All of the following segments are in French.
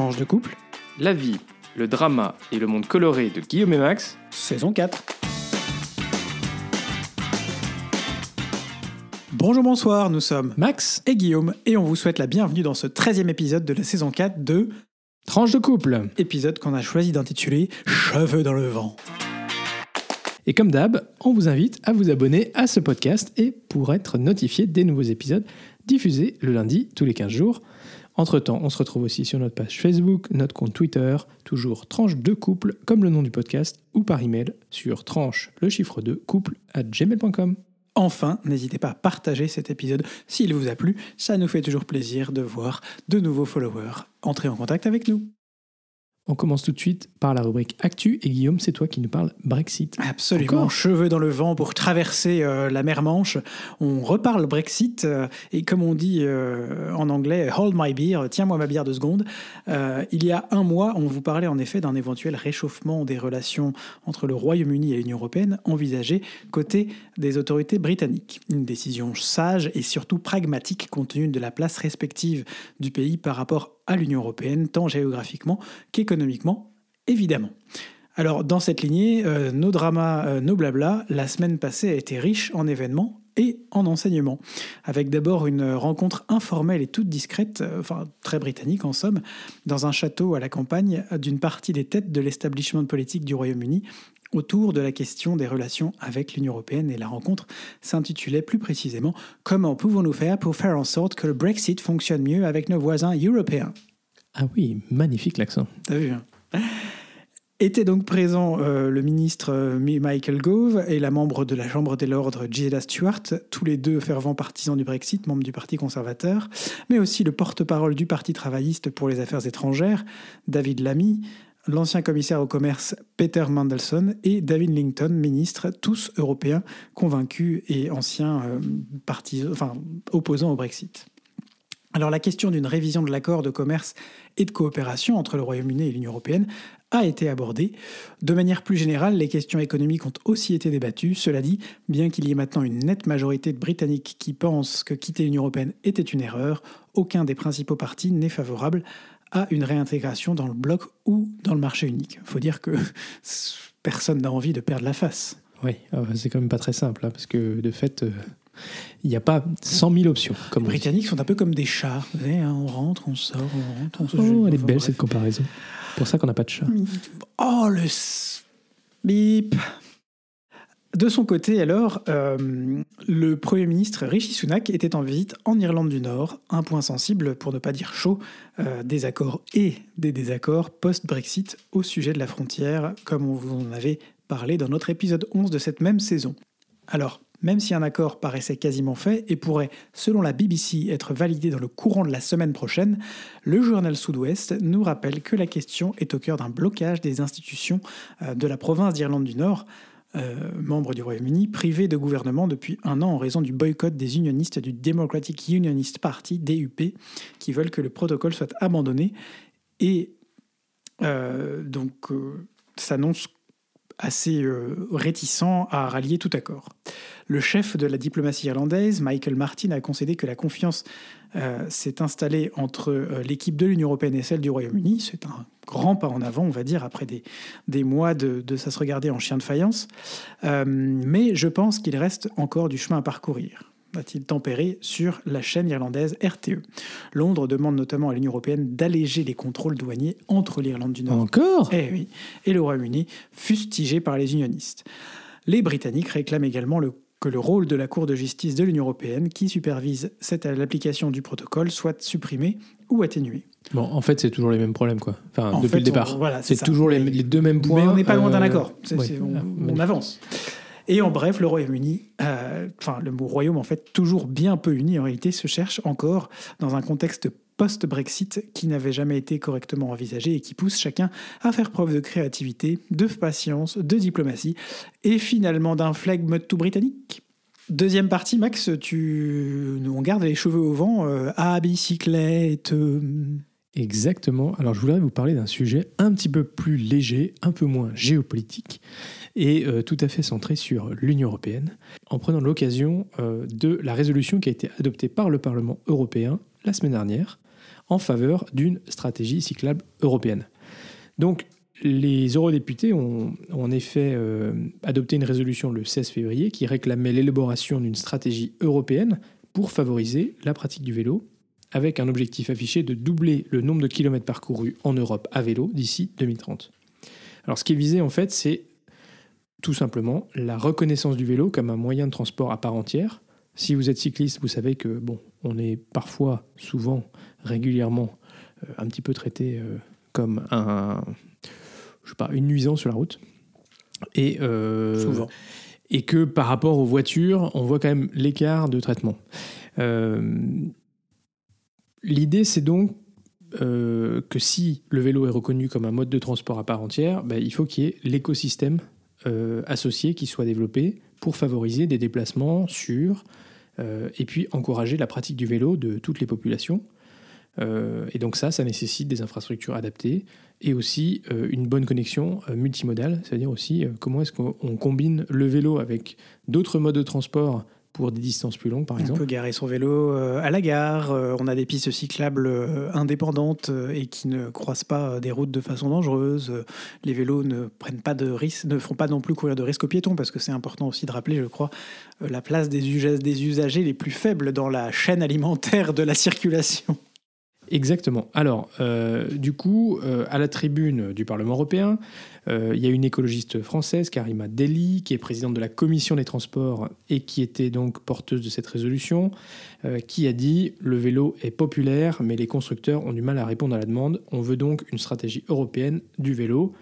Tranche de couple, La vie, le drama et le monde coloré de Guillaume et Max. saison 4. Bonjour, bonsoir, nous sommes Max, et Guillaume et on vous souhaite la bienvenue dans ce 13e épisode de la saison 4 de tranche de couple. épisode qu'on a choisi d'intituler Cheveux dans le vent. Et comme d'hab, on vous invite à vous abonner à ce podcast et pour être notifié des nouveaux épisodes diffusés le lundi tous les 15 jours. Entre-temps, on se retrouve aussi sur notre page Facebook, notre compte Twitter, toujours tranche de couple comme le nom du podcast, ou par email sur tranche le chiffre 2 couple à gmail.com. Enfin, n'hésitez pas à partager cet épisode s'il vous a plu, ça nous fait toujours plaisir de voir de nouveaux followers entrer en contact avec nous. On commence tout de suite par la rubrique Actu et Guillaume, c'est toi qui nous parles Brexit. Absolument, Encore cheveux dans le vent pour traverser euh, la mer Manche. On reparle Brexit euh, et comme on dit euh, en anglais, hold my beer, tiens-moi ma bière deux secondes. Il y a un mois, on vous parlait en effet d'un éventuel réchauffement des relations entre le Royaume-Uni et l'Union européenne envisagé côté des autorités britanniques. Une décision sage et surtout pragmatique compte tenu de la place respective du pays par rapport à l'Union européenne, tant géographiquement qu'économiquement, évidemment. Alors, dans cette lignée, euh, nos dramas, euh, nos blabla, la semaine passée a été riche en événements et en enseignements. Avec d'abord une rencontre informelle et toute discrète, euh, enfin très britannique en somme, dans un château à la campagne d'une partie des têtes de l'establishment politique du Royaume-Uni autour de la question des relations avec l'Union européenne et la rencontre s'intitulait plus précisément Comment pouvons-nous faire pour faire en sorte que le Brexit fonctionne mieux avec nos voisins européens? Ah oui, magnifique l'accent. T'as vu hein était donc présent euh, le ministre euh, Michael Gove et la membre de la Chambre des Lords Gisela Stewart, tous les deux fervents partisans du Brexit, membres du Parti conservateur, mais aussi le porte-parole du Parti travailliste pour les affaires étrangères, David Lamy, l'ancien commissaire au commerce Peter Mandelson et David Lincoln, ministre, tous européens convaincus et anciens euh, opposants au Brexit. Alors la question d'une révision de l'accord de commerce et de coopération entre le Royaume-Uni et l'Union européenne a été abordée. De manière plus générale, les questions économiques ont aussi été débattues. Cela dit, bien qu'il y ait maintenant une nette majorité de Britanniques qui pensent que quitter l'Union européenne était une erreur, aucun des principaux partis n'est favorable à une réintégration dans le bloc ou dans le marché unique. Il faut dire que personne n'a envie de perdre la face. Oui, ah bah, c'est quand même pas très simple, hein, parce que de fait, euh, il n'y a pas 100 000 options. Comme Les. Britanniques sont un peu comme des chats. Vous savez, hein, on rentre, on sort, on rentre, on se Oh, elle est belle bref. cette comparaison. Pour ça qu'on n'a pas de chat. Oh, le s- bip De son côté, alors, euh, le Premier ministre Rishi Sunak était en visite en Irlande du Nord, un point sensible, pour ne pas dire chaud, euh, des accords et des désaccords post-Brexit au sujet de la frontière, comme on vous en avait parlé dans notre épisode 11 de cette même saison. Alors, même si un accord paraissait quasiment fait et pourrait, selon la BBC, être validé dans le courant de la semaine prochaine, le journal Sud-Ouest nous rappelle que la question est au cœur d'un blocage des institutions euh, de la province d'Irlande du Nord, euh, membre du Royaume-Uni, privé de gouvernement depuis un an en raison du boycott des unionistes du Democratic Unionist Party, DUP, qui veulent que le protocole soit abandonné. Et euh, donc, euh, s'annonce assez euh, réticent à rallier tout accord. Le chef de la diplomatie irlandaise, Michael Martin, a concédé que la confiance euh, s'est installée entre euh, l'équipe de l'Union européenne et celle du Royaume-Uni. C'est un grand pas en avant, on va dire, après des, des mois de, de ça se regarder en chien de faïence. Mais je pense qu'il reste encore du chemin à parcourir a-t-il tempéré sur la chaîne irlandaise RTE. Londres demande notamment à l'Union européenne d'alléger les contrôles douaniers entre l'Irlande du Nord Encore? Eh oui. Et le Royaume-Uni, fustigé par les unionistes. Les Britanniques réclament également le- que le rôle de la Cour de justice de l'Union européenne, qui supervise l'application du protocole, soit supprimé ou atténué. Bon, en fait, c'est toujours les mêmes problèmes, quoi. Enfin, En depuis fait, le départ. voilà, c'est toujours les, deux mêmes points. Mais on n'est pas loin d'un euh, accord. Ouais. on, Ah, on avance. Et en bref, le Royaume-Uni, euh, enfin le mot royaume en fait, toujours bien peu uni en réalité, se cherche encore dans un contexte post-Brexit qui n'avait jamais été correctement envisagé et qui pousse chacun à faire preuve de créativité, de patience, de diplomatie et finalement d'un flegme tout britannique. Deuxième partie, Max, tu... on garde les cheveux au vent euh, à bicyclette. Exactement. Alors, je voudrais vous parler d'un sujet un petit peu plus léger, un peu moins géopolitique et euh, tout à fait centré sur l'Union européenne, en prenant l'occasion euh, de la résolution qui a été adoptée par le Parlement européen la semaine dernière, en faveur d'une stratégie cyclable européenne. Donc, les eurodéputés ont, en effet euh, adopté une résolution le 16 février qui réclamait l'élaboration d'une stratégie européenne pour favoriser la pratique du vélo, avec un objectif affiché de doubler le nombre de kilomètres parcourus en Europe à vélo d'ici 2030. Alors ce qui est visé en fait, c'est tout simplement la reconnaissance du vélo comme un moyen de transport à part entière. Si vous êtes cycliste, vous savez que bon, on est parfois, souvent, régulièrement euh, un petit peu traité euh, comme un, je sais pas, une nuisance sur la route. Et, euh, Souvent. et que par rapport aux voitures, on voit quand même l'écart de traitement. L'idée, c'est donc que si le vélo est reconnu comme un mode de transport à part entière, ben, il faut qu'il y ait l'écosystème euh, associés qui soient développés pour favoriser des déplacements sûrs euh, et puis encourager la pratique du vélo de toutes les populations. Euh, et donc ça, ça nécessite des infrastructures adaptées et aussi une bonne connexion multimodale, c'est-à-dire aussi comment est-ce qu'on combine le vélo avec d'autres modes de transport pour des distances plus longues, par exemple. On peut garer son vélo euh, à la gare. Euh, on a des pistes cyclables euh, indépendantes et qui ne croisent pas des routes de façon dangereuse. Les vélos ne prennent pas de risques, ne font pas non plus courir de risques aux piétons, parce que c'est important aussi de rappeler, je crois, la place des, des usagers les plus faibles dans la chaîne alimentaire de la circulation. Exactement. Alors, du coup, à la tribune du Parlement européen, euh, il y a une écologiste française, Karima Deli, qui est présidente de la commission des transports et qui était donc porteuse de cette résolution, euh, qui a dit le vélo est populaire, mais les constructeurs ont du mal à répondre à la demande. On veut donc une stratégie européenne du vélo.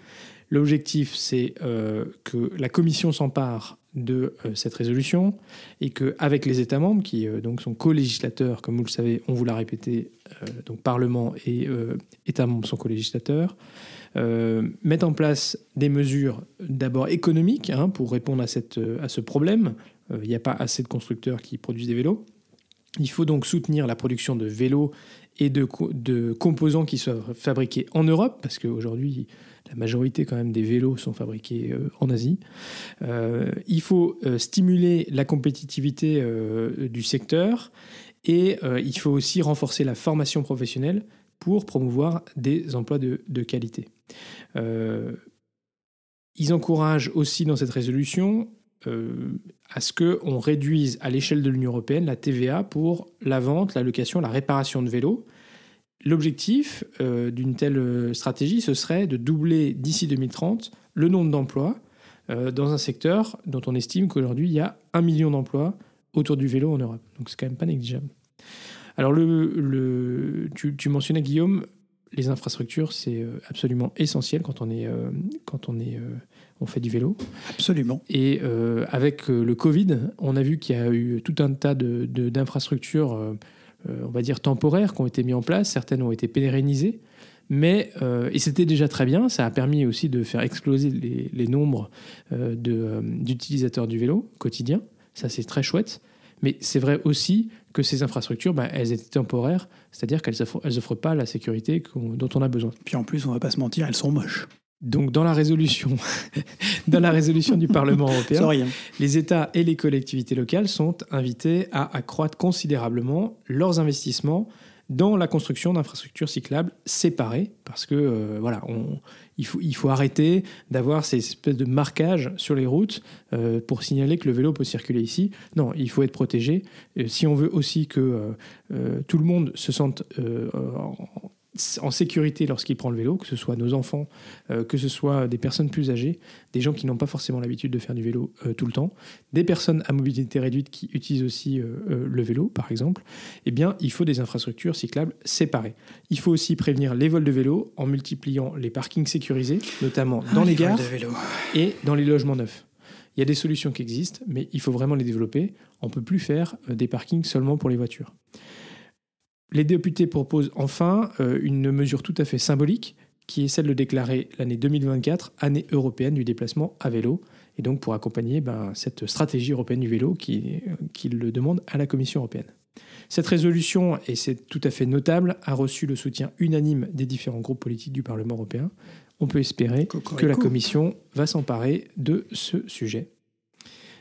L'objectif, c'est euh, que la Commission s'empare de cette résolution et qu'avec les États membres, qui donc sont co-législateurs, comme vous le savez, on vous l'a répété, donc Parlement et États membres sont co-législateurs, euh, mettre en place des mesures d'abord économiques hein, pour répondre à, cette, à ce problème. Euh, il n'y a pas assez de constructeurs qui produisent des vélos. Il faut donc soutenir la production de vélos et de, de composants qui soient fabriqués en Europe, parce qu'aujourd'hui, la majorité quand même des vélos sont fabriqués euh, en Asie. il faut stimuler la compétitivité du secteur et il faut aussi renforcer la formation professionnelle pour promouvoir des emplois de, qualité. Euh, ils encouragent aussi dans cette résolution euh, à ce qu'on réduise à l'échelle de l'Union européenne la TVA pour la vente, la location, la réparation de vélos. L'objectif euh, d'une telle stratégie, ce serait de doubler d'ici 2030 le nombre d'emplois dans un secteur dont on estime qu'aujourd'hui il y a un million d'emplois autour du vélo en Europe. Donc c'est quand même pas négligeable. Alors, le, tu, mentionnais, Guillaume, les infrastructures, c'est euh, absolument essentiel quand on, est, euh, quand on, est, euh, on fait du vélo. Absolument. Et avec le Covid, on a vu qu'il y a eu tout un tas d'infrastructures, de, on va dire temporaires, qui ont été mises en place. Certaines ont été pérennisées. Mais, et c'était déjà très bien, ça a permis aussi de faire exploser les, nombres d'utilisateurs du vélo quotidien. Ça, c'est très chouette. Mais c'est vrai aussi que ces infrastructures, bah, elles étaient temporaires, c'est-à-dire qu'elles n'offrent pas la sécurité dont on a besoin. Puis en plus, on ne va pas se mentir, elles sont moches. Donc dans la résolution, dans la résolution du Parlement européen, les États et les collectivités locales sont invités à accroître considérablement leurs investissements dans la construction d'infrastructures cyclables séparées, parce que euh, voilà, on, il, faut, il faut arrêter d'avoir ces espèces de marquages sur les routes euh, pour signaler que le vélo peut circuler ici. Non, il faut être protégé. si on veut aussi que euh, tout le monde se sente en sécurité lorsqu'il prend le vélo, que ce soit nos enfants, euh, que ce soit des personnes plus âgées, des gens qui n'ont pas forcément l'habitude de faire du vélo euh, tout le temps, des personnes à mobilité réduite qui utilisent aussi euh, le vélo, par exemple, eh bien, il faut des infrastructures cyclables séparées. Il faut aussi prévenir les vols de vélo en multipliant les parkings sécurisés, notamment dans ah, les, gares et dans les logements neufs. Il y a des solutions qui existent, mais il faut vraiment les développer. On ne peut plus faire des parkings seulement pour les voitures. Les députés proposent enfin euh, une mesure tout à fait symbolique, qui est celle de déclarer l'année 2024 année européenne du déplacement à vélo, et donc pour accompagner ben, cette stratégie européenne du vélo qui, qui le demande à la Commission européenne. Cette résolution, et c'est tout à fait notable, a reçu le soutien unanime des différents groupes politiques du Parlement européen. On peut espérer que la Commission va s'emparer de ce sujet.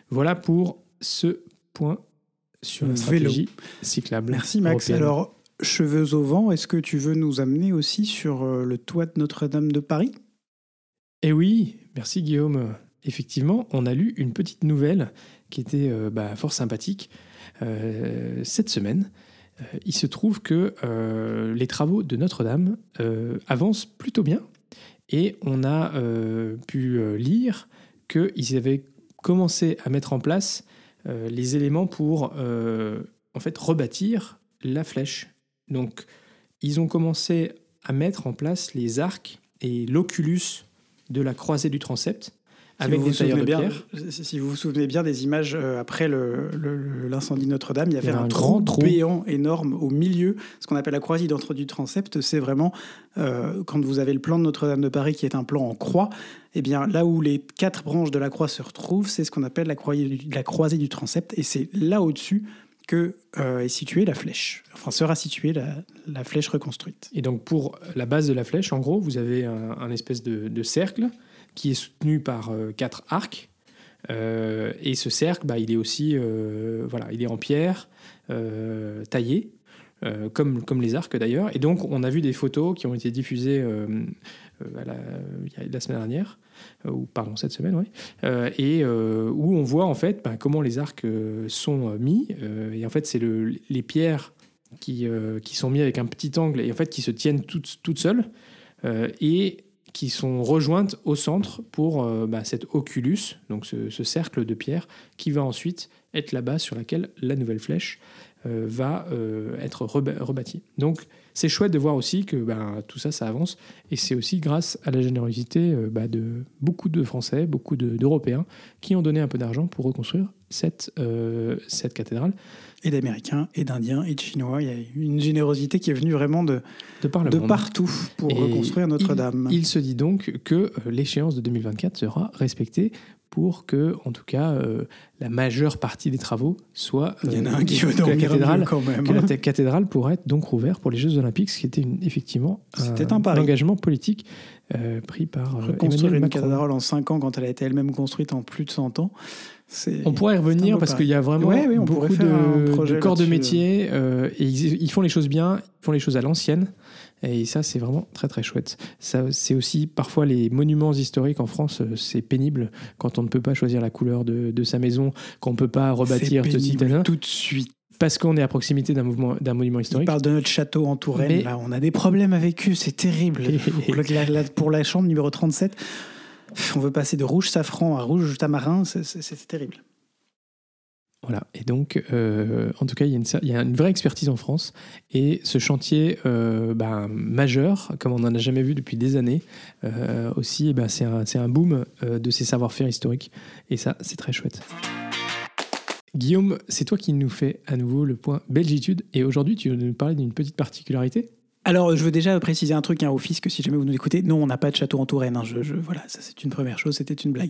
Voilà pour ce point sur la stratégie cyclable. Merci Max. Alors, cheveux au vent, est-ce que tu veux nous amener aussi sur euh, le toit de Notre-Dame de Paris? Eh oui, merci Guillaume. Effectivement, on a lu une petite nouvelle qui était euh, bah, fort sympathique euh, cette semaine. Il se trouve que les travaux de Notre-Dame avancent plutôt bien et on a pu lire qu'ils avaient commencé à mettre en place les éléments pour en fait rebâtir la flèche. Donc ils ont commencé à mettre en place les arcs et l'oculus de la croisée du transept avec vous des vous tailleurs de bien, pierre. Si vous vous souvenez bien des images euh, après l'incendie de Notre-Dame, il y avait Il y a un, grand trou. béant énorme au milieu, ce qu'on appelle la croisée d'entre du transept. C'est vraiment euh, quand vous avez le plan de Notre-Dame de Paris qui est un plan en croix, eh bien là où les quatre branches de la croix se retrouvent, c'est ce qu'on appelle la croisée du, la croisée du transept, et c'est là au-dessus que euh, est située la flèche. Enfin, sera située la, flèche reconstruite. Et donc pour la base de la flèche, en gros, vous avez un, espèce de, cercle qui est soutenu par euh, quatre arcs. Euh, et ce cercle, bah, il est aussi, voilà, il est en pierre, euh, taillé, euh, comme, les arcs d'ailleurs. Et donc on a vu des photos qui ont été diffusées euh, euh, la, semaine dernière, ou pardon cette semaine, oui, et où on voit en fait bah, comment les arcs sont mis. Et en fait, c'est le, les pierres qui, sont mis avec un petit angle et en fait qui se tiennent toutes, toutes seules et qui sont rejointes au centre pour euh, bah, cet oculus, donc ce, ce cercle de pierre, qui va ensuite être la base sur laquelle la nouvelle flèche va euh, être rebâtie. Donc c'est chouette de voir aussi que bah, tout ça, ça avance, et c'est aussi grâce à la générosité euh, bah, de beaucoup de Français, beaucoup de- d'Européens, qui ont donné un peu d'argent pour reconstruire cette, euh, cette cathédrale Et d'Américains, et d'Indiens, et de Chinois. Il y a une générosité qui est venue vraiment de, de par partout pour Et reconstruire Notre-Dame. Il, il se dit donc que euh, l'échéance de 2024 sera respectée pour que, en tout cas, euh, la majeure partie des travaux soit. Il y en a euh, un qui veut dormir cathédrale, quand même. que la ta- cathédrale pourrait être donc rouverte pour les Jeux Olympiques, ce qui était une- effectivement un engagement politique euh, pris par euh, Reconstruire une Macron. cathédrale en 5 ans quand elle a été elle-même construite en plus de 100 ans. On pourrait y revenir parce qu'il y a vraiment Ouais, oui, on beaucoup pourrait faire un de, corps de métier euh, et ils, ils font les choses bien, ils font les choses à l'ancienne. Et ça, c'est vraiment très très chouette. Ça, c'est aussi parfois les monuments historiques en France, euh, c'est pénible quand on ne peut pas choisir la couleur de, de sa maison, qu'on ne peut pas rebâtir pénible tada, tout de suite. parce qu'on est à proximité d'un mouvement, d'un monument On historique. parle de notre château en Touraine, Mais- là, on a des problèmes avec eux, c'est terrible. pour, la, pour la chambre numéro 37, on veut passer de rouge safran à rouge tamarin, c'est terrible. Voilà. Et donc, euh, en tout cas, il y, a une, vraie expertise en France. Et ce chantier euh, ben, majeur, comme on n'en a jamais vu depuis des années, euh, aussi, eh ben, c'est un, un boom de ces savoir-faire historiques. Et ça, c'est très chouette. Guillaume, c'est toi qui nous fais à nouveau le point Belgitude. Et aujourd'hui, tu veux nous parler d'une petite particularité? Alors, je veux déjà préciser un truc hein, au fisc, si jamais vous nous écoutez. Non, on n'a pas de château en Touraine. hein. Je, je- voilà, ça c'est une première chose, c'était une blague.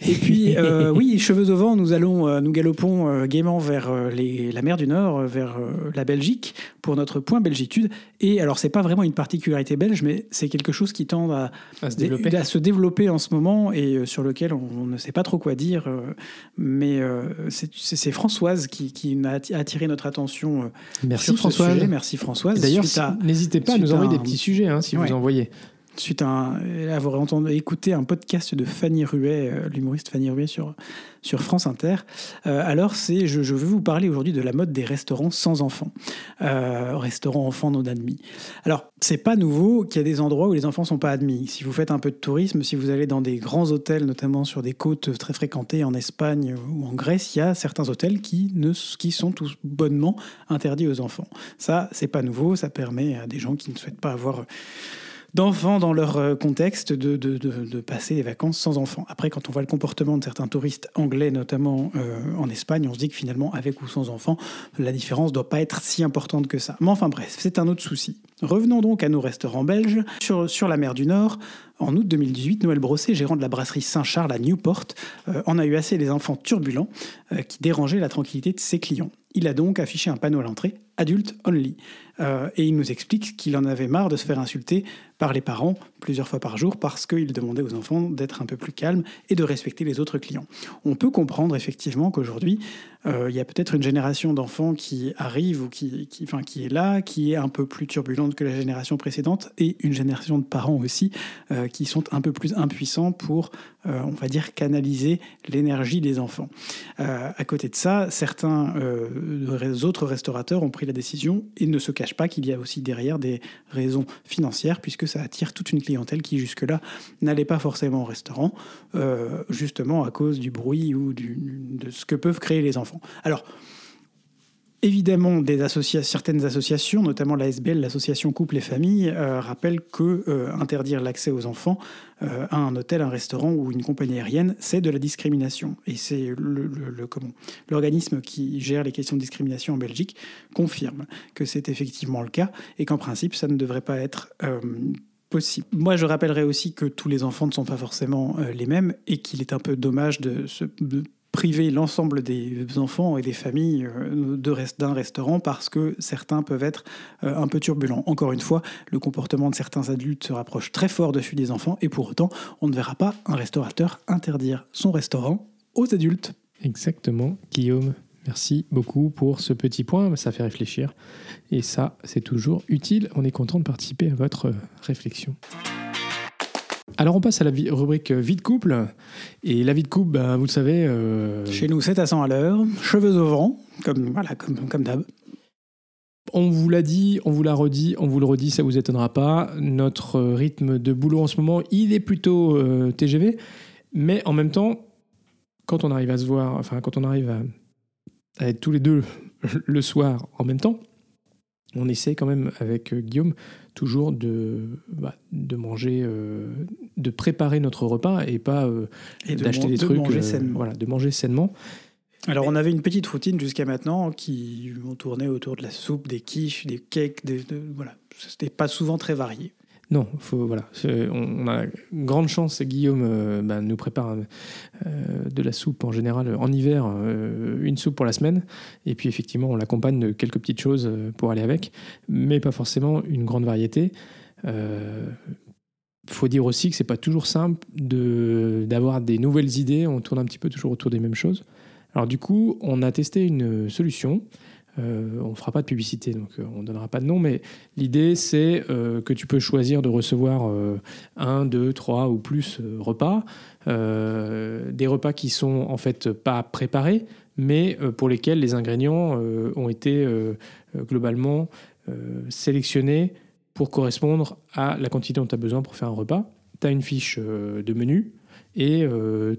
Et puis, euh, oui, cheveux au vent, nous allons, euh, nous galopons euh, gaiement vers les- la mer du Nord, vers la Belgique, pour notre point Belgitude. Et alors, c'est pas vraiment une particularité belge, mais c'est quelque chose qui tend à, à se développer à se développer en ce moment et sur lequel on, on ne sait pas trop quoi dire. mais c'est Françoise qui, qui a atti- attiré notre attention Merci sur ce François. sujet. Merci Françoise. D'ailleurs, à- n'hésitez pas à nous envoyer des petits sujets hein, si Ouais. vous envoyez. Suite à, avoir entendu, écouté un podcast de Fanny Ruet, euh, l'humoriste Fanny Ruet sur, sur France Inter. Euh, alors, c'est, je, veux vous parler aujourd'hui de la mode des restaurants sans enfants. Euh, restaurants enfants non admis. Alors, c'est pas nouveau qu'il y a des endroits où les enfants sont pas admis. Si vous faites un peu de tourisme, si vous allez dans des grands hôtels, notamment sur des côtes très fréquentées en Espagne ou en Grèce, il y a certains hôtels qui, ne, qui sont tous bonnement interdits aux enfants. Ça, c'est pas nouveau. Ça permet à des gens qui ne souhaitent pas avoir d'enfants dans leur euh, contexte de, de, de- passer des vacances sans enfants. Après, quand on voit le comportement de certains touristes anglais, notamment euh, en Espagne, on se dit que finalement, avec ou sans enfants, la différence ne doit pas être si importante que ça. Mais enfin bref, c'est un autre souci. Revenons donc à nos restaurants belges. Sur, sur la mer du Nord, en août 2018, Noël Brossé, gérant de la brasserie Saint-Charles à Newport, euh, en a eu assez des enfants turbulents qui dérangeaient la tranquillité de ses clients. Il a donc affiché un panneau à l'entrée, Adult Only. Et il nous explique qu'il en avait marre de se faire insulter par les parents plusieurs fois par jour parce qu'il demandait aux enfants d'être un peu plus calmes et de respecter les autres clients. On peut comprendre effectivement qu'aujourd'hui, euh, il y a peut-être une génération d'enfants qui arrive ou qui, qui, enfin, qui est là, qui est un peu plus turbulente que la génération précédente, et une génération de parents aussi euh, qui sont un peu plus impuissants pour, euh, on va dire, canaliser l'énergie des enfants. à côté de ça, certains autres restaurateurs ont pris la décision et ne se cachent pas qu'il y a aussi derrière des raisons financières, puisque ça attire toute une clientèle qui jusque-là n'allait pas forcément au restaurant, justement à cause du bruit ou de ce que peuvent créer les enfants. Évidemment, certaines associations, notamment la SBL, l'association Couple et Famille, euh, rappellent que euh, interdire l'accès aux enfants euh, à un hôtel, un restaurant ou une compagnie aérienne, c'est de la discrimination. Et c'est l'organisme qui gère les questions de discrimination en Belgique confirme que c'est effectivement le cas et qu'en principe, ça ne devrait pas être possible. Moi, je rappellerai aussi que tous les enfants ne sont pas forcément les mêmes et qu'il est un peu dommage de se priver l'ensemble des enfants et des familles euh, d'un restaurant parce que certains peuvent être euh, un peu turbulents. Encore une fois, le comportement de certains adultes se rapproche très fort de celui des enfants et pour autant, on ne verra pas un restaurateur interdire son restaurant aux adultes. Exactement, Guillaume. Merci beaucoup pour ce petit point, ça fait réfléchir. Et ça, c'est toujours utile. On est content de participer à votre réflexion. Alors on passe à la rubrique euh, vie de couple. Et la vie de couple, ben, vous le savez... Euh, Chez nous, 7 à 100 à l'heure, cheveux au vent, comme, voilà, comme, comme d'hab. On vous l'a dit, on vous l'a redit, on vous le redit, ça vous étonnera pas. Notre rythme de boulot en ce moment, il est plutôt euh, TGV. Mais en même temps, quand on arrive à se voir, enfin quand on arrive à être tous les deux le soir en même temps, on essaie quand même avec Guillaume toujours de, bah, de manger, euh, de préparer notre repas et pas euh, d'acheter des trucs. Manger euh, voilà, de manger sainement. Alors, on avait une petite routine jusqu'à maintenant qui tournait autour de la soupe, des quiches, des cakes, des, de, voilà. C'était pas souvent très varié. Non, faut, voilà, on a grande chance, Guillaume euh, bah, nous prépare euh, de la soupe en général en hiver, euh, une soupe pour la semaine, et puis effectivement on l'accompagne de quelques petites choses pour aller avec, mais pas forcément une grande variété. Il faut dire aussi que c'est pas toujours simple d'avoir des nouvelles idées, on tourne un petit peu toujours autour des mêmes choses. Alors du coup, on a testé une solution euh, on ne fera pas de publicité, donc euh, on ne donnera pas de nom, mais l'idée c'est euh, que tu peux choisir de recevoir un, deux, trois ou plus repas, des repas qui sont en fait pas préparés, mais pour lesquels les ingrédients ont été globalement sélectionnés pour correspondre à la quantité dont tu as besoin pour faire un repas. Tu as une fiche de menu et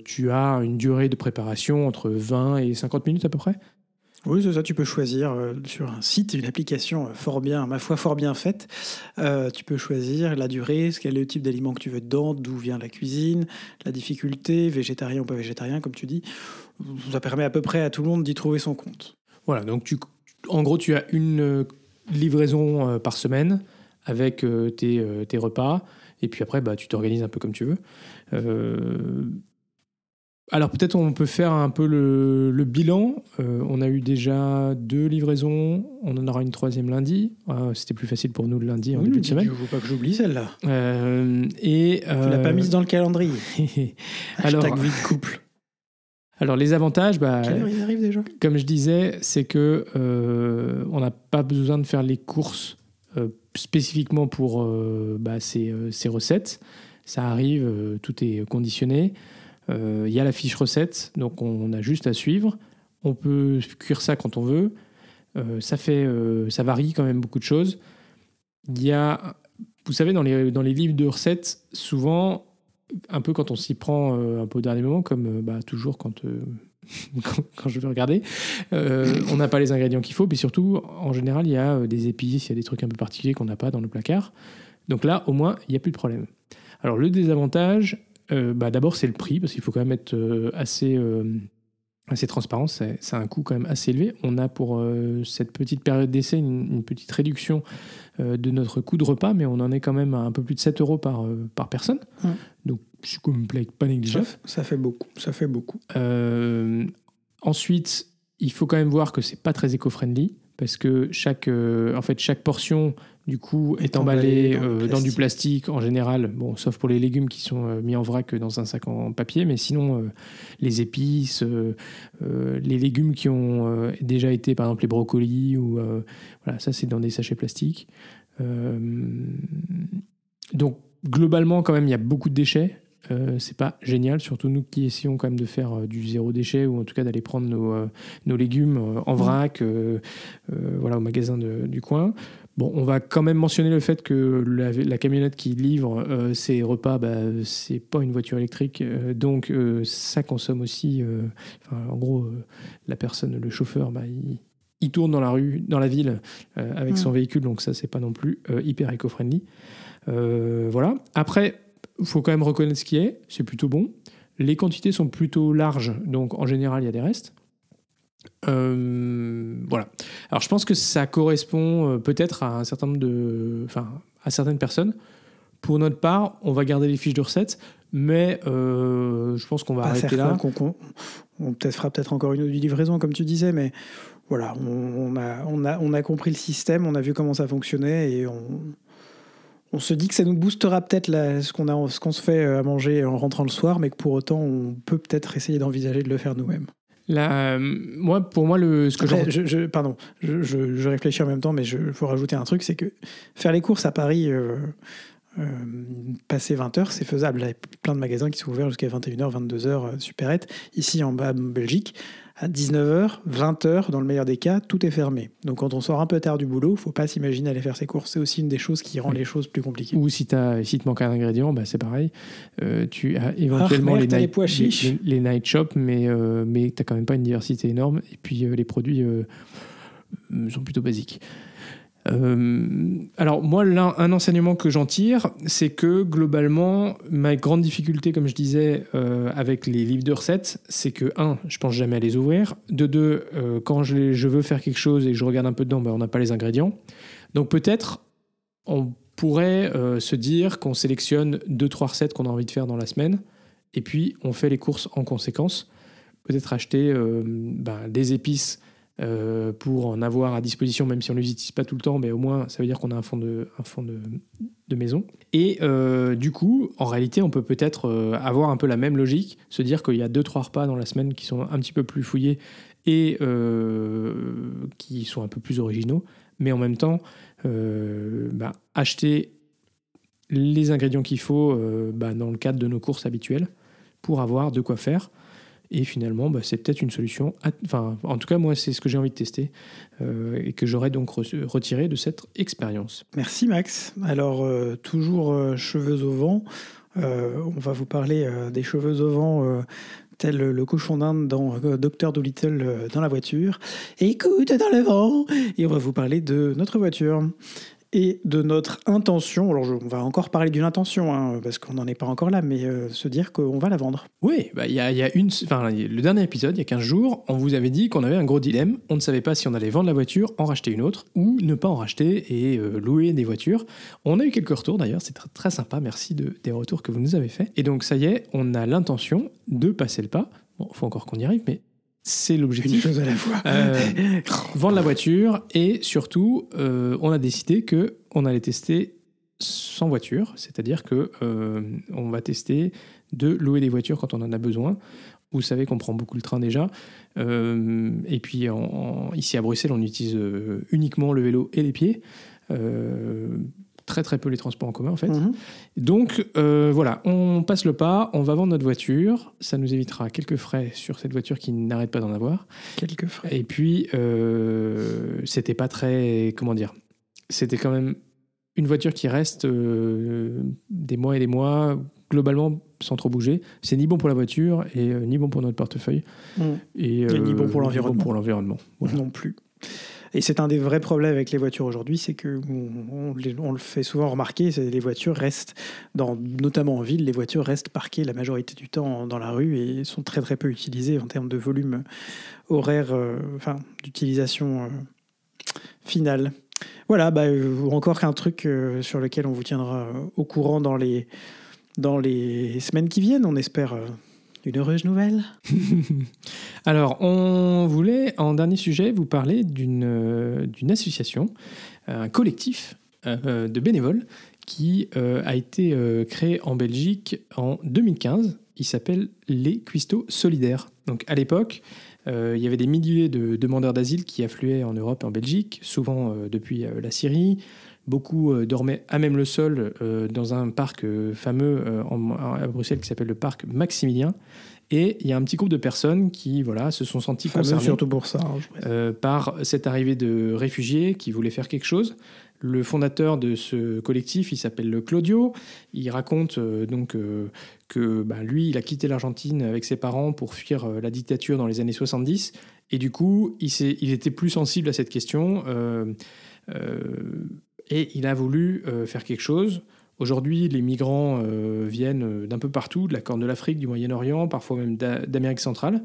tu as une durée de préparation entre 20 et 50 minutes à peu près. Oui, c'est ça, tu peux choisir euh, sur un site, une application euh, fort bien, ma foi fort bien faite. Euh, tu peux choisir la durée, quel est le type d'aliment que tu veux dedans, d'où vient la cuisine, la difficulté, végétarien ou pas végétarien, comme tu dis. Ça permet à peu près à tout le monde d'y trouver son compte. Voilà, donc tu, en gros, tu as une livraison par semaine avec tes, tes, repas, et puis après, bah, tu t'organises un peu comme tu veux. Alors peut-être on peut faire un peu le, bilan. Euh, on a eu déjà deux livraisons, on en aura une troisième lundi. Ah, c'était plus facile pour nous le lundi en début de semaine. Il ne faut pas que j'oublie celle-là. Euh, et tu l'as pas euh, mise dans le calendrier. Alors, vie de couple. Alors les avantages, bah, Quelle déjà? comme je disais, c'est que on n'a pas besoin de faire les courses spécifiquement pour bah, ces, ces, recettes. Ça arrive, tout est conditionné. Euh, il y a la fiche recette, donc on, a juste à suivre. On peut cuire ça quand on veut. Euh, ça, fait, euh, ça varie quand même beaucoup de choses. Y a, vous savez, dans les, dans les livres de recettes, souvent, un peu quand on s'y prend un peu au dernier moment, comme bah, toujours quand, quand, je veux regarder, on n'a pas les ingrédients qu'il faut. Puis surtout, en général, il y a des épices, il y a des trucs un peu particuliers qu'on n'a pas dans le placard. Donc là, au moins, il n'y a plus de problème. Alors le désavantage, bah, D'abord, c'est le prix, parce qu'il faut quand même être euh, assez, euh, assez transparent. C'est un coût quand même assez élevé. On a pour cette petite période d'essai une, petite réduction de notre coût de repas, mais on en est quand même à un peu plus de 7 euros par, par personne. Donc, je suis pas négligeable. Ça, fait beaucoup. Ça fait beaucoup. ensuite, il faut quand même voir que c'est pas très éco-friendly parce que chaque, euh, en fait, chaque portion du coup est, Est emballée emballée dans du euh, dans du plastique. en général, bon, sauf pour les légumes qui sont euh, mis en vrac dans un sac en papier, mais sinon les épices, les légumes qui ont déjà été, par exemple les brocolis ou voilà, ça c'est dans des sachets plastiques. Donc globalement quand même il y a beaucoup de déchets. Euh, c'est pas génial, surtout nous qui essayons quand même de faire euh, du zéro déchet ou en tout cas d'aller prendre nos, euh, nos légumes en vrac, euh, euh, voilà, au magasin de- du coin. Bon, on va quand même mentionner le fait que la, la camionnette qui livre ces repas, bah, c'est pas une voiture électrique, donc ça consomme aussi. enfin, en gros, la personne, le chauffeur, bah, il, il tourne dans la rue, dans la ville, avec son véhicule, donc ça, c'est pas non plus hyper éco-friendly. Voilà. Après, faut quand même reconnaître ce qui est, c'est plutôt bon. Les quantités sont plutôt larges, donc en général, il y a des restes. Euh, voilà. Alors, je pense que ça correspond euh, peut-être à un certain nombre de. Enfin, à certaines personnes. Pour notre part, on va garder les fiches de recettes, mais euh, je pense qu'on va Pas arrêter là. on peut-être fera peut-être encore une autre livraison, comme tu disais, mais voilà, on, on a, on, a, on a compris le système, on a vu comment ça fonctionnait et on, on se dit que ça nous boostera peut-être ce qu'on a- ce qu'on se fait à manger en rentrant le soir, mais que pour autant, on peut peut-être essayer d'envisager de le faire nous-mêmes. Là, euh, moi, pour moi, le, ce que Après, je, je- pardon, je, je- je réfléchis en même temps, mais il faut rajouter un truc, c'est que faire les courses à Paris, euh, euh, passer 20h, c'est faisable. Il y a plein de magasins qui sont ouverts jusqu'à 21h, 22h, euh, supérette. Ici, en bas, en Belgique, à 19h, 20h, dans le meilleur des cas, tout est fermé. Donc quand on sort un peu tard du boulot, faut pas s'imaginer aller faire ses courses. C'est aussi une des choses qui rend les choses plus compliquées. Ou si, as, si te manque un ingrédient, bah, c'est pareil. Euh, tu as éventuellement merde, les, night, pois chiches. les, les night shops, mais, euh, mais tu n'as quand même pas une diversité énorme. Et puis euh, les produits sont plutôt basiques. Euh, alors moi, l'un- un enseignement que j'en tire, c'est que globalement, ma grande difficulté, comme je disais, euh, avec les livres de recettes, c'est que, un, je pense jamais à les ouvrir. De deux, euh, quand je, veux faire quelque chose et que je regarde un peu dedans, ben, on n'a pas les ingrédients. Donc peut-être, on pourrait se dire qu'on sélectionne deux, trois recettes qu'on a envie de faire dans la semaine, et puis on fait les courses en conséquence. Peut-être acheter ben, des épices euh, pour en avoir à disposition, même si on ne les utilise pas tout le temps, mais au moins ça veut dire qu'on a un fond de, maison. Et euh, du coup, en réalité, on peut peut-être euh, avoir un peu la même logique, se dire qu'il y a deux, trois repas dans la semaine qui sont un petit peu plus fouillés et qui sont un peu plus originaux, mais en même temps, bah, acheter les ingrédients qu'il faut bah, dans le cadre de nos courses habituelles pour avoir de quoi faire. Et finalement, bah, c'est peut-être une solution. Enfin, en tout cas, moi, c'est ce que j'ai envie de tester euh, et que j'aurais donc re- retiré de cette expérience. Merci Max. Alors, euh, toujours euh, cheveux au vent, on va vous parler des cheveux au vent tel le cochon d'Inde dans Docteur Dolittle dans la voiture. Écoute dans le vent Et on va vous parler de notre voiture et de notre intention. Alors, on va encore parler d'une intention, hein, parce qu'on n'en est pas encore là, mais euh, se dire qu'on va la vendre. Oui, bah, il y, a, une, enfin, le dernier épisode, il y a 15 jours, on vous avait dit qu'on avait un gros dilemme. On ne savait pas si on allait vendre la voiture, en racheter une autre, ou ne pas en racheter et euh, louer des voitures. On a eu quelques retours d'ailleurs, c'est très, sympa. Merci de, des retours que vous nous avez faits. Et donc, ça y est, on a l'intention de passer le pas. Bon, il faut encore qu'on y arrive, mais c'est Une l'objectif. chose à la fois. Euh, vendre la voiture et surtout, euh, on a décidé que on allait tester sans voiture, c'est-à-dire que euh, on va tester de louer des voitures quand on en a besoin. Vous savez qu'on prend beaucoup le train déjà. Et puis en- en- ici à Bruxelles, on utilise uniquement le vélo et les pieds. Très très peu les transports en commun en fait. Mhm. Donc euh, voilà, on passe le pas, on va vendre notre voiture. Ça nous évitera quelques frais sur cette voiture qui n'arrête pas d'en avoir. Quelques frais. Et puis, euh, c'était pas très. Comment dire C'était quand même une voiture qui reste euh, des mois et des mois, globalement, sans trop bouger. C'est ni bon pour la voiture et ni bon pour notre portefeuille. Mhm. Et, Et ni bon pour l'environnement. pour l'environnement. Voilà. Non plus. Et c'est un des vrais problèmes avec les voitures aujourd'hui, c'est que on, le fait souvent remarquer, les voitures restent, dans, notamment en ville, les voitures restent parquées la majorité du temps dans la rue et sont très très peu utilisées en termes de volume horaire, euh, enfin d'utilisation euh, finale. Voilà, bah, euh, encore qu'un truc sur lequel on vous tiendra au courant dans les, dans les semaines qui viennent, on espère. Une heureuse nouvelle Alors, on voulait, en dernier sujet, vous parler d'une euh, association, un collectif euh, de bénévoles qui euh, a été créé en Belgique en 2015. Il s'appelle les Cuistots Solidaires. Donc, à l'époque, il y avait des milliers de demandeurs d'asile qui affluaient en Europe et en Belgique, souvent depuis la Syrie. Beaucoup euh, dormaient à même le sol euh, dans un parc euh, fameux en- à Bruxelles qui s'appelle le parc Maximilien. Et il y a un petit groupe de personnes qui voilà, se sont sentis Fameux concernées surtout pour ça. hein, euh, par cette arrivée de réfugiés qui voulaient faire quelque chose. Le fondateur de ce collectif, il s'appelle Claudio. Il raconte euh, donc euh, que bah, lui, il a quitté l'Argentine avec ses parents pour fuir la dictature dans les années 70. Et du coup, il, il était plus sensible à cette question. euh, et il a voulu euh, faire quelque chose. Aujourd'hui, les migrants euh, viennent euh, d'un peu partout, de la Corne de l'Afrique, du Moyen-Orient, parfois même d'A- d'Amérique centrale.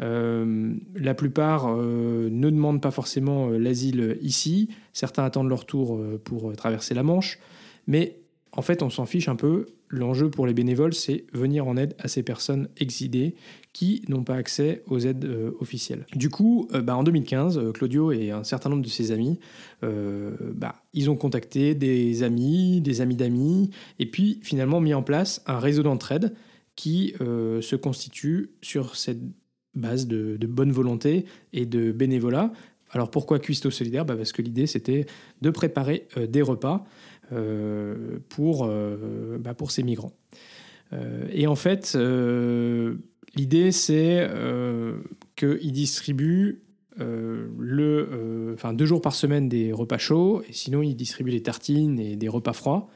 La plupart ne demandent pas forcément l'asile ici. Certains attendent leur tour pour traverser la Manche. Mais en fait, on s'en fiche un peu. L'enjeu pour les bénévoles, c'est venir en aide à ces personnes exilées qui n'ont pas accès aux aides euh, officielles. Du coup, euh, bah, en 2015, euh, Claudio et un certain nombre de ses amis, bah, ils ont contacté des amis, des amis d'amis, et puis finalement mis en place un réseau d'entraide qui se constitue sur cette base de, bonne volonté et de bénévolat. Alors pourquoi Cuisto Solidaire? Bah, Parce que l'idée c'était de préparer des repas pour, euh, bah, pour ces migrants. Euh, et en fait, euh, l'idée c'est euh, qu'ils distribuent euh, le, euh, deux jours par semaine des repas chauds, et sinon ils distribuent des tartines et des repas froids.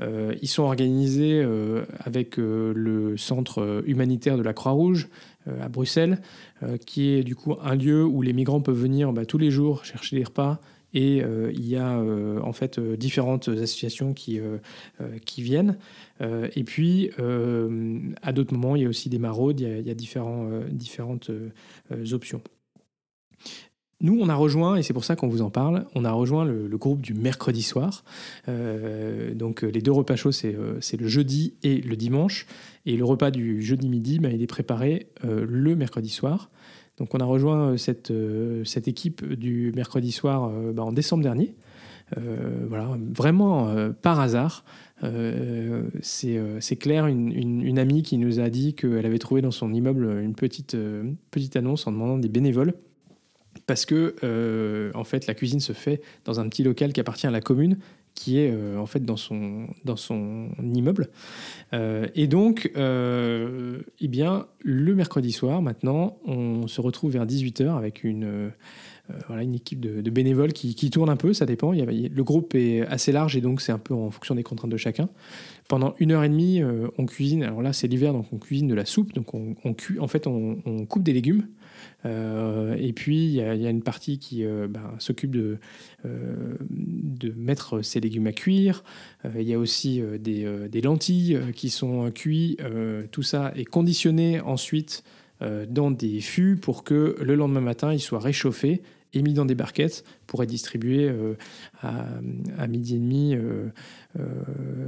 Euh, ils sont organisés euh, avec euh, le centre humanitaire de la Croix-Rouge euh, à Bruxelles, euh, qui est du coup un lieu où les migrants peuvent venir bah, tous les jours chercher des repas. Et euh, il y a euh, en fait euh, différentes associations qui, qui viennent. Et puis, à d'autres moments, il y a aussi des maraudes, il y a, différents, différentes options. Nous, on a rejoint, et c'est pour ça qu'on vous en parle, on a rejoint le, groupe du mercredi soir. Donc, les deux repas chauds, c'est le jeudi et le dimanche. Et le repas du jeudi midi, bah, il est préparé le mercredi soir. Donc, on a rejoint euh, cette, euh, cette équipe du mercredi soir euh, bah, en décembre dernier. Voilà, vraiment par hasard. C'est Claire, une, amie, qui nous a dit qu'elle avait trouvé dans son immeuble une petite, petite annonce en demandant des bénévoles. Parce que, en fait, la cuisine se fait dans un petit local qui appartient à la commune, qui est euh, en fait dans son, dans son immeuble. Euh, et donc, euh, eh bien, le mercredi soir, maintenant, on se retrouve vers 18h avec une, voilà, une équipe de, bénévoles qui, qui tourne un peu, ça dépend. Il y a- le groupe est assez large et donc c'est un peu en fonction des contraintes de chacun. Pendant une heure et demie, on cuisine. Alors là, c'est l'hiver, donc on cuisine de la soupe. Donc on, on cuit, en fait, on coupe des légumes. Euh, et puis, il y, a- une partie qui euh, ben, s'occupe de, euh, de mettre ces légumes à cuire. Il y a aussi des, des lentilles qui sont cuites. Tout ça est conditionné ensuite dans des fûts pour que le lendemain matin, il soit réchauffé et mis dans des barquettes pour être distribué euh, à, à midi et demi euh, euh,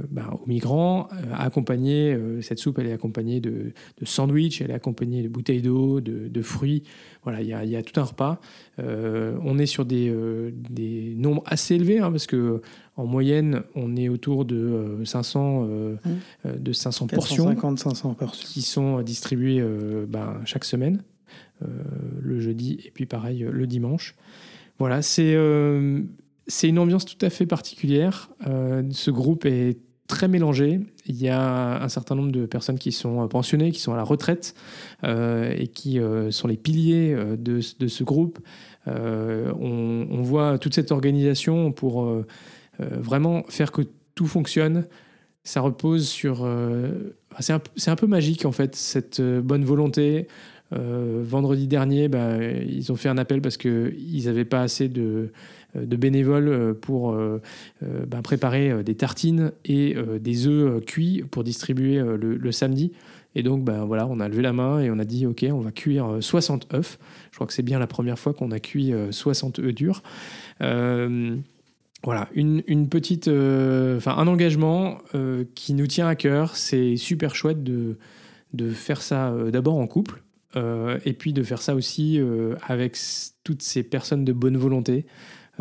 ben, aux migrants. accompagné, cette soupe, elle est accompagnée de, de sandwichs, elle est accompagnée de bouteilles d'eau, de, de fruits. Voilà, il y a, il y a tout un repas. On est sur des, des nombres assez élevés hein, parce que en moyenne, on est autour de euh, 500, euh, Mmh. de 500 portions 450, 500 portions. qui sont distribuées ben, chaque semaine, le jeudi et puis pareil euh, le dimanche. Voilà, c'est euh, c'est une ambiance tout à fait particulière. Euh, ce groupe est très mélangé. Il y a un certain nombre de personnes qui sont euh, pensionnées, qui sont à la retraite euh, et qui euh, sont les piliers euh, de, ce groupe. Euh, on, voit toute cette organisation pour euh, euh, vraiment faire que tout fonctionne. Ça repose sur... euh, c'est un, peu magique en fait, cette euh, bonne volonté. Euh, vendredi dernier, bah, ils ont fait un appel parce qu'ils n'avaient pas assez de, euh, bénévoles euh, pour bah, préparer des tartines et des œufs cuits pour distribuer le, samedi. Et donc, bah, voilà, on a levé la main et on a dit, OK, on va cuire euh, 60 œufs. Je crois que c'est bien la première fois qu'on a cuit euh, 60 œufs durs. Voilà, une, petite, un engagement qui nous tient à cœur. C'est super chouette de, faire ça d'abord en couple, euh, et puis de faire ça aussi euh, avec toutes ces personnes de bonne volonté.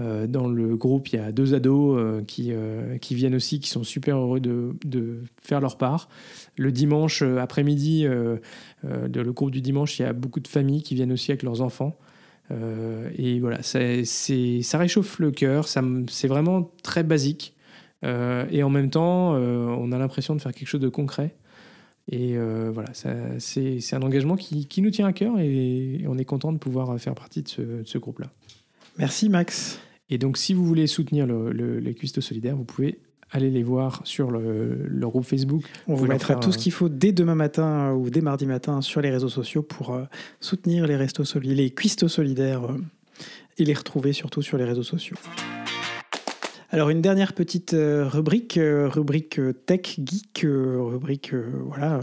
Euh, dans le groupe, il y a deux ados qui, qui viennent aussi, qui sont super heureux de, de faire leur part. Le dimanche après-midi, dans le groupe du dimanche, il y a beaucoup de familles qui viennent aussi avec leurs enfants. Et voilà, ça réchauffe le cœur, c'est vraiment très basique. Et en même temps, on a l'impression de faire quelque chose de concret. Et euh, voilà, c'est un engagement qui, qui nous tient à cœur et, on est content de pouvoir faire partie de ce, groupe-là. Merci Max. Et donc, si vous voulez soutenir le- le- les cuistots solidaires, vous pouvez aller les voir sur le, leur groupe Facebook. On vous mettra tout un- ce qu'il faut dès demain matin euh, ou dès mardi matin sur les réseaux sociaux pour euh, soutenir les restos solidaires, les cuistots solidaires euh, et les retrouver surtout sur les réseaux sociaux. Alors une dernière petite euh, rubrique, euh, rubrique euh, tech geek, rubrique voilà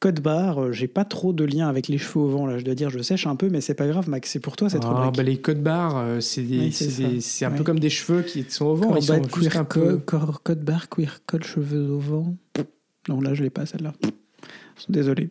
code barre. J'ai pas trop de lien avec les cheveux au vent là, je dois dire, je sèche un peu, mais c'est pas grave, Max, c'est pour toi cette Ah, rubrique. bah, les codes barres, c'est Oui, un peu comme des cheveux qui sont au vent. Ils sont juste queer un peu- code barre, queer code, cheveux au vent. Non, là je l'ai pas celle-là. Désolé.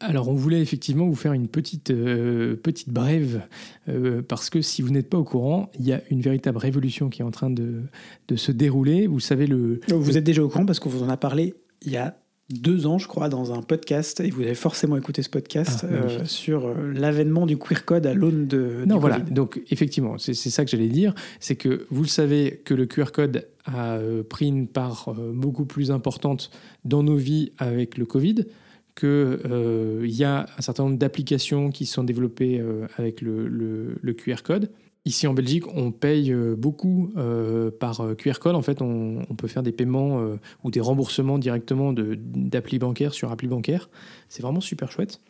Alors, on voulait effectivement vous faire une petite, euh, petite brève, euh, parce que si vous n'êtes pas au courant, il y a une véritable révolution qui est en train de, de se dérouler. Vous savez, le, Vous êtes déjà au courant parce qu'on vous en a parlé il y a deux ans, je crois, dans un podcast, et vous avez forcément écouté ce podcast Ah, euh, sur euh, l'avènement du queer code à l'aune de. Non, du voilà. Covid. Donc, effectivement, c'est ça que j'allais dire. C'est que vous le savez que le QR code a pris une part beaucoup plus importante dans nos vies avec le Covid, qu'il y a un certain nombre d'applications qui sont développées euh, avec le, QR code. Ici en Belgique, on paye euh, beaucoup euh, par euh, QR code. En fait, on, peut faire des paiements euh, ou des remboursements directement d'appli bancaire sur appli bancaire. C'est vraiment super chouette.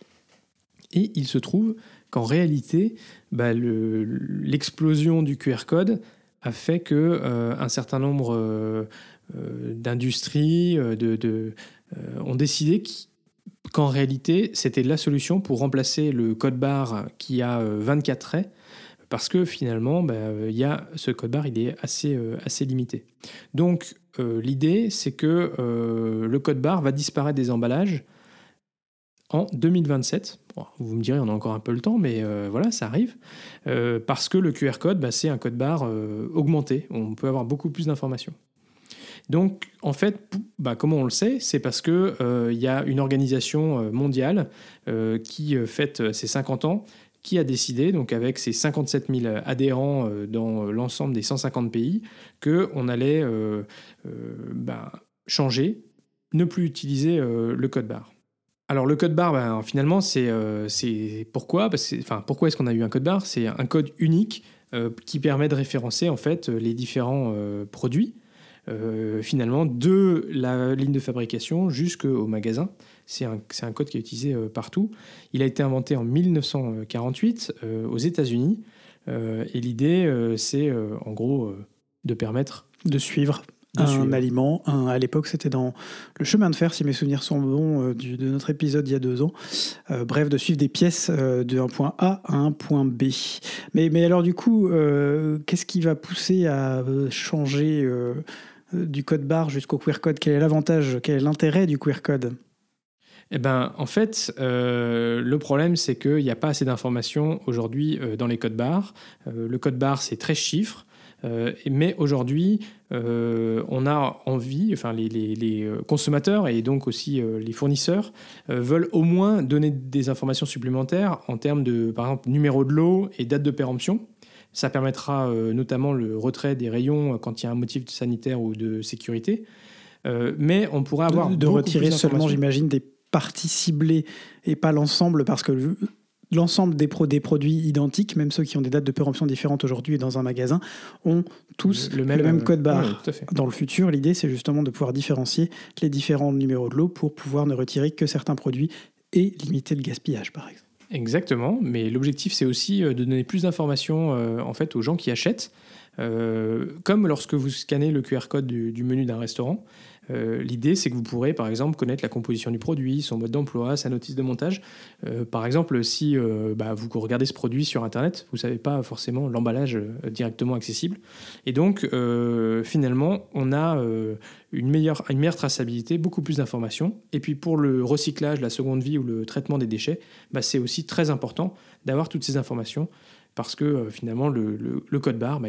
Et il se trouve qu'en réalité, bah, le- l'explosion du QR code a fait que euh, un certain nombre euh, euh, d'industries euh, euh, ont décidé qu'- qu'en réalité, c'était la solution pour remplacer le code barre qui a euh, 24 traits, parce que finalement, bah, euh, y a, ce code barre, il est assez, euh, limité. Donc, euh, l'idée, c'est que euh, le code barre va disparaître des emballages en 2027. Bon, vous me direz, on a encore un peu le temps, mais euh, voilà, ça arrive. Euh, parce que le QR code, bah, c'est un code barre euh, augmenté. On peut avoir beaucoup plus d'informations. Donc, en fait, bah, comment on le sait C'est parce qu'il y a une organisation euh, mondiale euh, qui euh, fête euh, ses 50 ans, qui a décidé, donc avec ses 57 000 adhérents euh, dans l'ensemble des 150 pays, qu'on allait euh, euh, bah, changer, ne plus utiliser euh, le code barre. Alors le code barre, ben, finalement, c'est euh, pourquoi? Pourquoi est-ce qu'on a eu un code barre? C'est un code unique euh, qui permet de référencer en fait les différents euh, produits, euh, finalement, de la ligne de fabrication jusqu'au magasin. C'est un, c'est un code qui est utilisé euh, partout. Il a été inventé en 1948 euh, aux États-Unis. Euh, et l'idée, euh, c'est euh, en gros euh, de permettre De suivre un suivre. aliment. Un- à l'époque, c'était dans le chemin de fer, si mes souvenirs sont bons, euh, du- de notre épisode il y a deux ans. Euh, bref, de suivre des pièces euh, d'un point A à un point B. Mais, mais alors, du coup, euh, qu'est-ce qui va pousser à euh, changer euh, euh, du code barre jusqu'au queer code Quel est l'avantage Quel est l'intérêt du queer code? Eh ben, en fait, euh, le problème, c'est qu'il n'y a pas assez d'informations aujourd'hui euh, dans les codes barres. Euh, le code barre, c'est 13 chiffres. Euh, mais aujourd'hui, euh, on a envie, enfin les, les- euh, consommateurs et donc aussi euh, les fournisseurs euh, veulent au moins donner des informations supplémentaires en termes de, par exemple, numéro de lot et date de péremption. Ça permettra euh, notamment le retrait des rayons euh, quand il y a un motif sanitaire ou de sécurité. Euh, mais on pourrait avoir De, retirer seulement, j'imagine, des parties ciblées et pas l'ensemble, parce que le- l'ensemble des, pro- des produits identiques, même ceux qui ont des dates de péremption différentes aujourd'hui et dans un magasin, ont tous le même, code barre. Dans le futur, l'idée, c'est justement de pouvoir différencier les différents numéros de lot pour pouvoir ne retirer que certains produits et limiter le gaspillage, par exemple. Exactement, mais l'objectif c'est aussi euh, de donner plus d'informations euh, en fait aux gens qui achètent. Euh, comme lorsque vous scannez le QR code du, du menu d'un restaurant, Euh, L'idée, c'est que vous pourrez, par exemple, connaître la composition du produit, son mode d'emploi, sa notice de montage. Euh, par exemple, si euh, bah, vous regardez ce produit sur Internet, vous ne savez pas forcément l'emballage directement accessible. Et donc, finalement, on a une, meilleure, traçabilité, beaucoup plus d'informations. Et puis, pour le recyclage, la seconde vie ou le traitement des déchets, bah, c'est aussi très important d'avoir toutes ces informations parce que finalement, le, code barre, bah,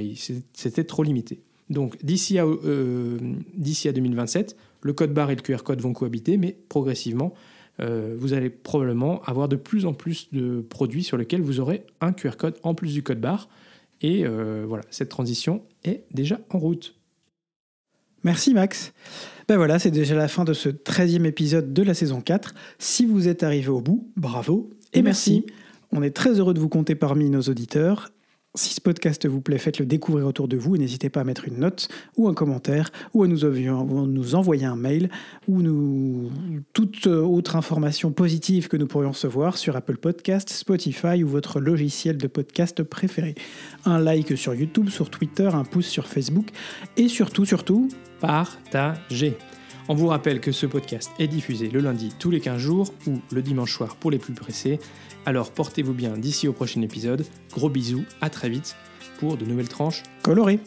c'était trop limité. Donc d'ici à, euh, d'ici à 2027, le code barre et le QR code vont cohabiter, mais progressivement, euh, vous allez probablement avoir de plus en plus de produits sur lesquels vous aurez un QR code en plus du code barre. Et euh, voilà, cette transition est déjà en route. Merci Max. Ben voilà, c'est déjà la fin de ce 13e épisode de la saison 4. Si vous êtes arrivé au bout, bravo et, Et merci. merci. On est très heureux de vous compter parmi nos auditeurs. Si ce podcast vous plaît, faites-le découvrir autour de vous et n'hésitez pas à mettre une note ou un commentaire ou à nous, envoyer- un mail ou nous, toute autre information positive que nous pourrions recevoir sur Apple Podcast, Spotify ou votre logiciel de podcast préféré. Un like sur YouTube, sur Twitter, un pouce sur Facebook et surtout, surtout, Partagez. On vous rappelle que ce podcast est diffusé le lundi tous les 15 jours ou le dimanche soir pour les plus pressés. Alors portez-vous bien d'ici au prochain épisode. Gros bisous, à très vite pour de nouvelles tranches colorées.